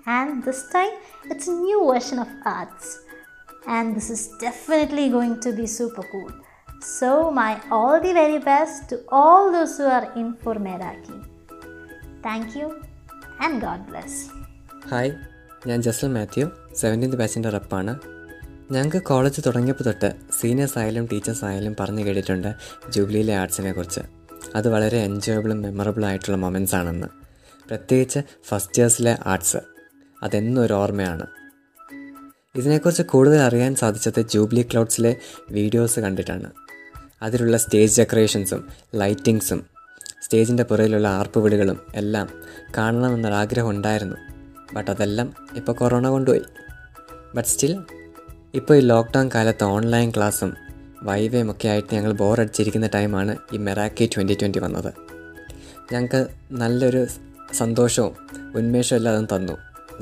And this time it's new version of arts and this is definitely going to be super cool so my all the very best to all those who are in for Meraki thank you and God bless hi ഞാൻ Jaslan Mathew seventeenth ബാച്ചിന്റെ റപ്പാണ് ഞങ്ങൾക്ക് college തുടങ്ങിയപ്പോൾ തൊട്ട് seniors ആയാലും teachers ആയാലും പറഞ്ഞു കേട്ടിട്ടുണ്ട് ജൂബിലിയിലെ ആർട്സിനെ കുറിച്ച്. അത് വളരെ എൻജോയബിളും മെമ്മറബിളും ആയിട്ടുള്ള മൊമെന്റ്സ് ആണെന്ന്. പ്രത്യേകിച്ച് ഫസ്റ്റ് ഇയേഴ്സിലെ ആർട്സ് അതെന്നും ഒരു ഓർമ്മയാണ്. ഇതിനെക്കുറിച്ച് കൂടുതൽ അറിയാൻ സാധിച്ചത് ജൂബിലി ക്ലൗഡ്സിലെ വീഡിയോസ് കണ്ടിട്ടാണ്. അതിലുള്ള സ്റ്റേജ് ഡെക്കറേഷൻസും ലൈറ്റിങ്സും സ്റ്റേജിന്റെ പുറയിലുള്ള ആർപ്പുവിളികളും എല്ലാം കാണണമെന്നൊരാഗ്രഹം ഉണ്ടായിരുന്നു ബട്ട് അതെല്ലാം ഇപ്പോൾ കൊറോണ കൊണ്ടുപോയി. ബട്ട് സ്റ്റിൽ ഇപ്പോൾ ഈ ലോക്ക്ഡൗൺ കാലത്ത് ഓൺലൈൻ ക്ലാസ്സും വൈവേയും ഒക്കെ ആയിട്ട് ഞങ്ങൾ ബോറടിച്ചിരിക്കുന്ന ടൈമാണ് ഈ മെറാക്കി ട്വന്റി ട്വന്റി വന്നത്. ഞങ്ങൾക്ക് നല്ലൊരു സന്തോഷവും ഉന്മേഷവും എല്ലാം അതും തന്നു.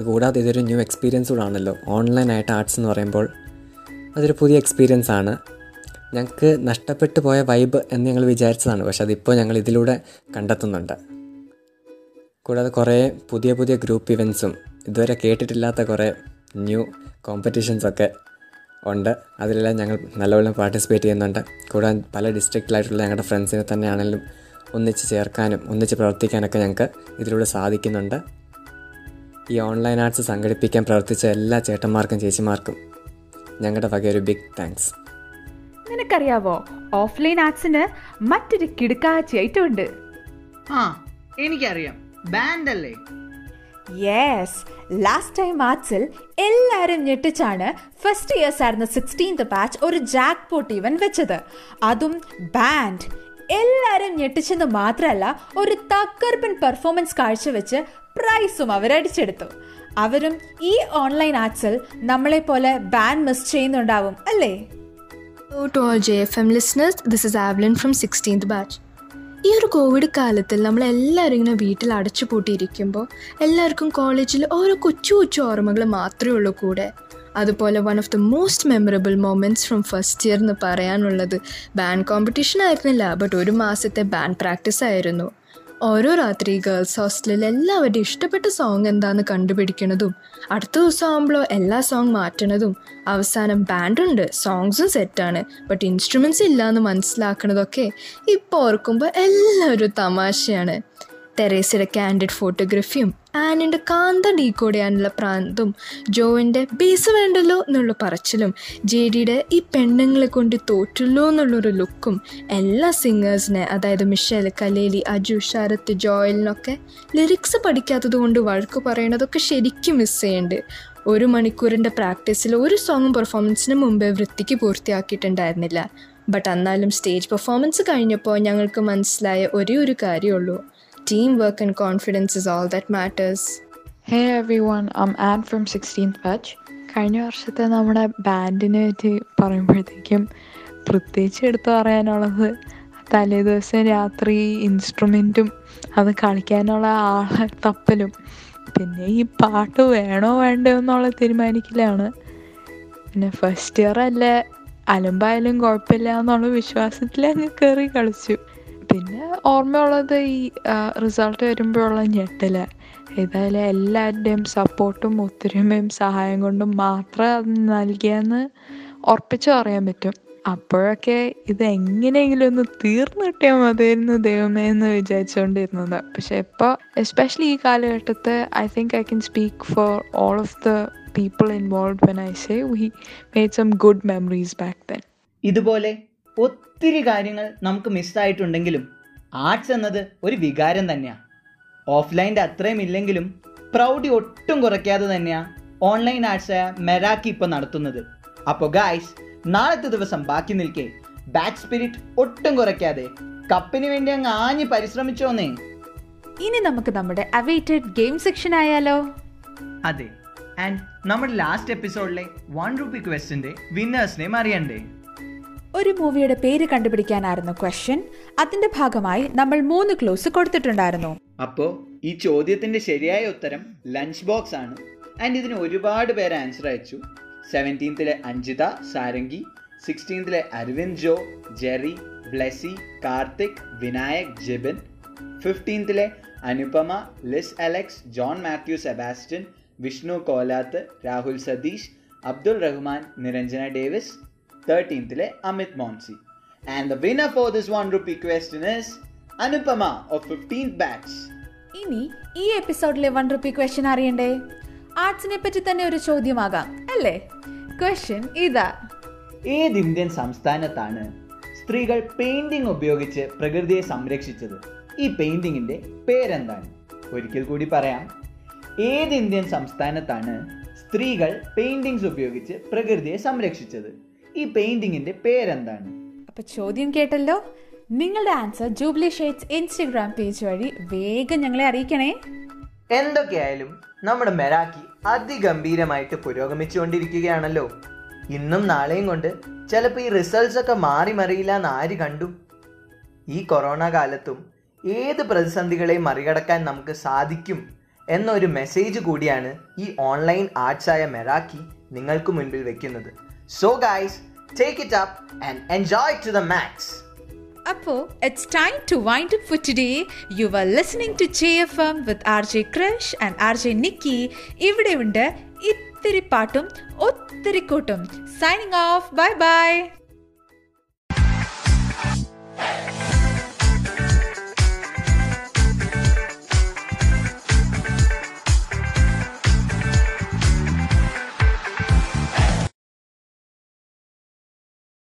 കൂടാതെ ഇതൊരു ന്യൂ എക്സ്പീരിയൻസ് കൂടാണല്ലോ. ഓൺലൈനായിട്ട് ആർട്സ് എന്ന് പറയുമ്പോൾ അതൊരു പുതിയ എക്സ്പീരിയൻസ് ആണ്. ഞങ്ങൾക്ക് നഷ്ടപ്പെട്ടു പോയ വൈബ് എന്ന് ഞങ്ങൾ വിചാരിച്ചതാണ്. പക്ഷെ അതിപ്പോൾ ഞങ്ങൾ ഇതിലൂടെ കണ്ടെത്തുന്നുണ്ട്. കൂടാതെ കുറേ പുതിയ പുതിയ ഗ്രൂപ്പ് ഇവൻസും ഇതുവരെ കേട്ടിട്ടില്ലാത്ത കുറേ ന്യൂ കോമ്പറ്റീഷൻസൊക്കെ ഉണ്ട്. അതിലെല്ലാം ഞങ്ങൾ നല്ലവണ്ണം പാർട്ടിസിപ്പേറ്റ് ചെയ്യുന്നുണ്ട്. കൂടാതെ പല ഡിസ്ട്രിക്റ്റിലായിട്ടുള്ള ഞങ്ങളുടെ ഫ്രണ്ട്സിനെ തന്നെയാണെങ്കിലും ഒന്നിച്ച് ചേർക്കാനും ഒന്നിച്ച് പ്രവർത്തിക്കാനൊക്കെ ഞങ്ങൾക്ക് ഇതിലൂടെ സാധിക്കുന്നുണ്ട്. ഈ ഓൺലൈൻ ആർട്സ് സംഘടിപ്പിക്കാൻ പ്രവർത്തിച്ച എല്ലാ ചേട്ടന്മാർക്കും ചേച്ചിമാർക്കും ഞങ്ങളുടെ വക ഒരു ബിഗ് താങ്ക്സ് നിനക്കറിയാവോ? ഓഫ്ലൈൻ ആർട്സിന് മറ്റൊരു കിടുക്കാച്ചി ഐറ്റം ഉണ്ട്. ആ എനിക്കറിയാം. ബാൻഡ് അല്ലേ? യെസ് ലാസ്റ്റ് ടൈം ആർട്സിൽ എല്ലാവരും ഞെട്ടിച്ചാണ് ഫസ്റ്റ് ഇയേഴ്സ് ആയിരുന്ന സിക്സ്റ്റീൻത് ബാച്ച് ഒരു ജാക്ക് പോട്ട് ഇവൻ വെച്ചത്. അതും ബാൻഡ് എല്ലാവരും ഞെട്ടിച്ചെന്ന് മാത്രമല്ല ഒരു തക്കർപ്പൻ പെർഫോമൻസ് കാഴ്ചവെച്ച് പ്രൈസും അവരടിച്ചെടുത്തു അവരും ഈ ഓൺലൈൻ ആർട്സിൽ നമ്മളെ പോലെ ബാൻഡ് മിസ് ചെയ്യുന്നുണ്ടാവും അല്ലേ? Hello to all JFM listeners, this is Avalyn from 16th batch. ഈ ഒരു കോവിഡ് കാലത്തിൽ നമ്മൾ എല്ലാവരും ഇങ്ങനെ വീട്ടിൽ അടച്ചു പൂട്ടിയിരിക്കുമ്പോൾ എല്ലാവർക്കും കോളേജിൽ ഓരോ കൊച്ചു കൊച്ചു ഓർമ്മകൾ മാത്രമേ ഉള്ളൂ കൂടെ. അതുപോലെ one of the most memorable moments from first year എന്ന് പറയാനുള്ളത് ബാൻഡ് കോമ്പറ്റീഷൻ ആയിരുന്നില്ല ബട്ട് ഒരു മാസത്തെ ബാൻഡ് പ്രാക്ടീസ് ആയിരുന്നു. ഓരോ രാത്രി ഗേൾസ് ഹോസ്റ്റലിൽ എല്ലാവരുടെയും ഇഷ്ടപ്പെട്ട സോങ് എന്താണെന്ന് കണ്ടുപിടിക്കണതും അടുത്ത ദിവസം ആകുമ്പോഴോ എല്ലാ സോങ് മാറ്റണതും അവസാനം ബാൻഡുണ്ട് സോങ്സും സെറ്റാണ് ബട്ട് ഇൻസ്ട്രുമെന്റ്സ് ഇല്ല മനസ്സിലാക്കണതൊക്കെ ഇപ്പോൾ ഓർക്കുമ്പോൾ എല്ലാവരും തമാശയാണ്. തെരേസയുടെ കാൻഡിഡ് ഫോട്ടോഗ്രഫിയും ആനിന്റെ കാന്ത ഡീകോഡ് ചെയ്യാനുള്ള പ്രാന്തും ജോയിന്റെ ബേസ് വേണ്ടല്ലോ എന്നുള്ള പറച്ചിലും ജെ ഡിയുടെ ഈ പെണ്ണുങ്ങളെ കൊണ്ട് തോറ്റുള്ളൂ എന്നുള്ളൊരു ലുക്കും എല്ലാ സിംഗേഴ്സിനെ അതായത് മിഷേൽ കലേലി അജു ശരത്ത് ജോയലിനൊക്കെ ലിറിക്സ് പഠിക്കാത്തത് കൊണ്ട് വഴക്ക് പറയണതൊക്കെ ശരിക്കും മിസ് ചെയ്യുന്നുണ്ട് ഒരു മണിക്കൂറിന്റെ പ്രാക്ടീസിൽ ഒരു സോങ്ങും പെർഫോമൻസിന് മുമ്പേ വൃത്തിക്ക് പൂർത്തിയാക്കിയിട്ടുണ്ടായിരുന്നില്ല. ബട്ട് എന്നാലും സ്റ്റേജ് പെർഫോമൻസ് കഴിഞ്ഞപ്പോൾ ഞങ്ങൾക്ക് മനസ്സിലായ ഒരേ ഒരു കാര്യമുള്ളൂ. And confidence is all that matters hey everyone I'm and from sixteenth batch കഴിഞ്ഞ വർഷത്തെ നമ്മുടെ ബാൻഡിനെ പറ്റി പറയുമ്പോഴത്തേക്കും പ്രത്യേകിച്ച് എടുത്തു പറയാനുള്ളത് തലേ ദിവസം രാത്രി ഇൻസ്ട്രുമെന്റും അത് കളിക്കാനുള്ള ആളെ തപ്പലും. പിന്നെ ഈ പാട്ട് വേണോ വേണ്ടോ എന്നുള്ള തീരുമാനിക്കലാണ്. പിന്നെ ഫസ്റ്റ് ഇയർ അല്ലേ അലമ്പായാലും കുഴപ്പമില്ല എന്നുള്ള വിശ്വാസത്തിൽ അങ്ങ് കയറി കളിച്ചു. പിന്നെ ഓർമ്മയുള്ളത് ഈ റിസൾട്ട് വരുമ്പോഴുള്ള ഞെട്ടൽ. ഏതായാലും എല്ലാവരുടെയും സപ്പോർട്ടും ഒത്തൊരുമയും സഹായം കൊണ്ടും മാത്രം നൽകിയെന്ന് ഉറപ്പിച്ചു പറയാൻ പറ്റും. അപ്പോഴൊക്കെ ഇത് എങ്ങനെയെങ്കിലും ഒന്ന് തീർന്നു കിട്ടിയാൽ മതിയായിരുന്നു ദൈവമേ എന്ന് വിചാരിച്ചുകൊണ്ടിരുന്നത്. പക്ഷെ ഇപ്പോൾ എസ്പെഷ്യലി ഈ കാലഘട്ടത്തെ I think I can speak for all of the people involve when I say we made some good memories back then ഇതുപോലെ ഒത്തിരി കാര്യങ്ങൾ നമുക്ക് മിസ്സായിട്ടുണ്ടെങ്കിലും ആർട്സ് എന്നത് ഒരു വികാരം തന്നെയാണ് ഓഫ്ലൈന്റെ അത്രയും ഇല്ലെങ്കിലും പ്രൗഡി ഒട്ടും കുറയ്ക്കാതെ തന്നെയാണ് ഓൺലൈൻ ആർട്സായ മെറാക്കി ഇപ്പോൾ നടത്തുന്നത്. അപ്പോൾ ഗായ്സ് നാളത്തെ ദിവസം ബാക്കി നിൽക്കേ. ബാക്ക് സ്പിരിറ്റ് ഒട്ടും കുറയ്ക്കാതെ. കപ്പിന് വേണ്ടി അങ്ങ് ആഞ്ഞ് പരിശ്രമിച്ചോന്നേ ഇനി നമുക്ക് നമ്മുടെ അവൈറ്റഡ് ഗെയിം സെക്ഷൻ ആയാലോ? അതെ. ആൻഡ് നമ്മുടെ ലാസ്റ്റ് എപ്പിസോഡിലെ വൺ റുപ്പി ക്വസ്റ്റിന്റെ വിന്നേഴ്സിനെയും അറിയണ്ടേ ഒരു മൂവിയുടെ പേര് കണ്ടുപിടിക്കാനായിരുന്നു ക്വസ്റ്റ്യൻ അതിന്റെ ഭാഗമായി നമ്മൾ മൂന്ന് ക്ലോസ് കൊടുത്തിട്ടുണ്ടായിരുന്നു. അപ്പോ ഈ ചോദ്യത്തിന്റെ ശരിയായ ഉത്തരം ലഞ്ച് ബോക്സ് ആണ്. ആൻഡ് ഇതിന് ഒരുപാട് പേര് ആൻസർ അയച്ചു. സെവന്റീൻത്തിലെ Anjitha Sarangi. സിക്സ്റ്റീൻത്തിലെ Aravind Jo Jerry Blessy Karthik Vinayak Jibin. ഫിഫ്റ്റീൻത്തിലെ Anupama Liz Alex John Mathew Sebastian Vishnu Kolath Rahul Satheesh Abdul Rahman Niranjana Davis തേർട്ടീൻത്തിലെ Amit Moncy and the winner for this one rupee question is Anupama of fifteenth batch ഇനി ഈ എപ്പിസോഡിലെ one rupee question അറിയണ്ടേ? ആർട്സിനെ പറ്റി തന്നെ ഒരു ചോദ്യമാകാം അല്ലേ? Question ഇതാ. ഏത് Indian സംസ്ഥാനത്താണ് സ്ത്രീകൾ പെയിന്റിംഗ് ഉപയോഗിച്ച് പ്രകൃതിയെ സംരക്ഷിച്ചത്? ഈ പെയിന്റിങ്ങിന്റെ പേരെന്താണ്? ഒരിക്കൽ കൂടി പറയാം. ഏത് ഇന്ത്യൻ സംസ്ഥാനത്താണ് സ്ത്രീകൾ പെയിന്റിങ്സ് ഉപയോഗിച്ച് പ്രകൃതിയെ സംരക്ഷിച്ചത്? ഈ പെയിന്റിങ്ങിന്റെ പേരെന്താണ്? അപ്പൊ ചോദ്യം കേട്ടല്ലോ. നിങ്ങളുടെ answer Jubilee Shades Instagram page വഴി വേഗം ഞങ്ങളെ അറിയിക്കണേ. എന്തൊക്കെയായാലും നമ്മുടെ മെരാക്കി അതിഗംഭീരമായിട്ട് പുരോഗമിച്ചുകൊണ്ടിരിക്കുകയാണല്ലോ. ഇന്നും നാളെയും കൊണ്ട് ചിലപ്പോൾ ഈ റിസൾട്ട്സ് ഒക്കെ മാറി മറിയില്ല എന്ന് ആര് കണ്ടു? ഈ കൊറോണ കാലത്തും ഏത് പ്രതിസന്ധികളെയും മറികടക്കാൻ നമുക്ക് സാധിക്കും എന്നൊരു മെസ്സേജ് കൂടിയാണ് ഈ ഓൺലൈൻ ആർട്സായ മെറാക്കി നിങ്ങൾക്ക് മുൻപിൽ വെക്കുന്നത്. so guys take it up and enjoy to the max അപ്പോൾ it's time to wind up for today you are listening to J F M with R J Crush and R J Nikki ഇവിടെയുണ്ട് ഇത്തിരി പാട്ടും ഒത്തിരി കൂട്ടും signing off bye bye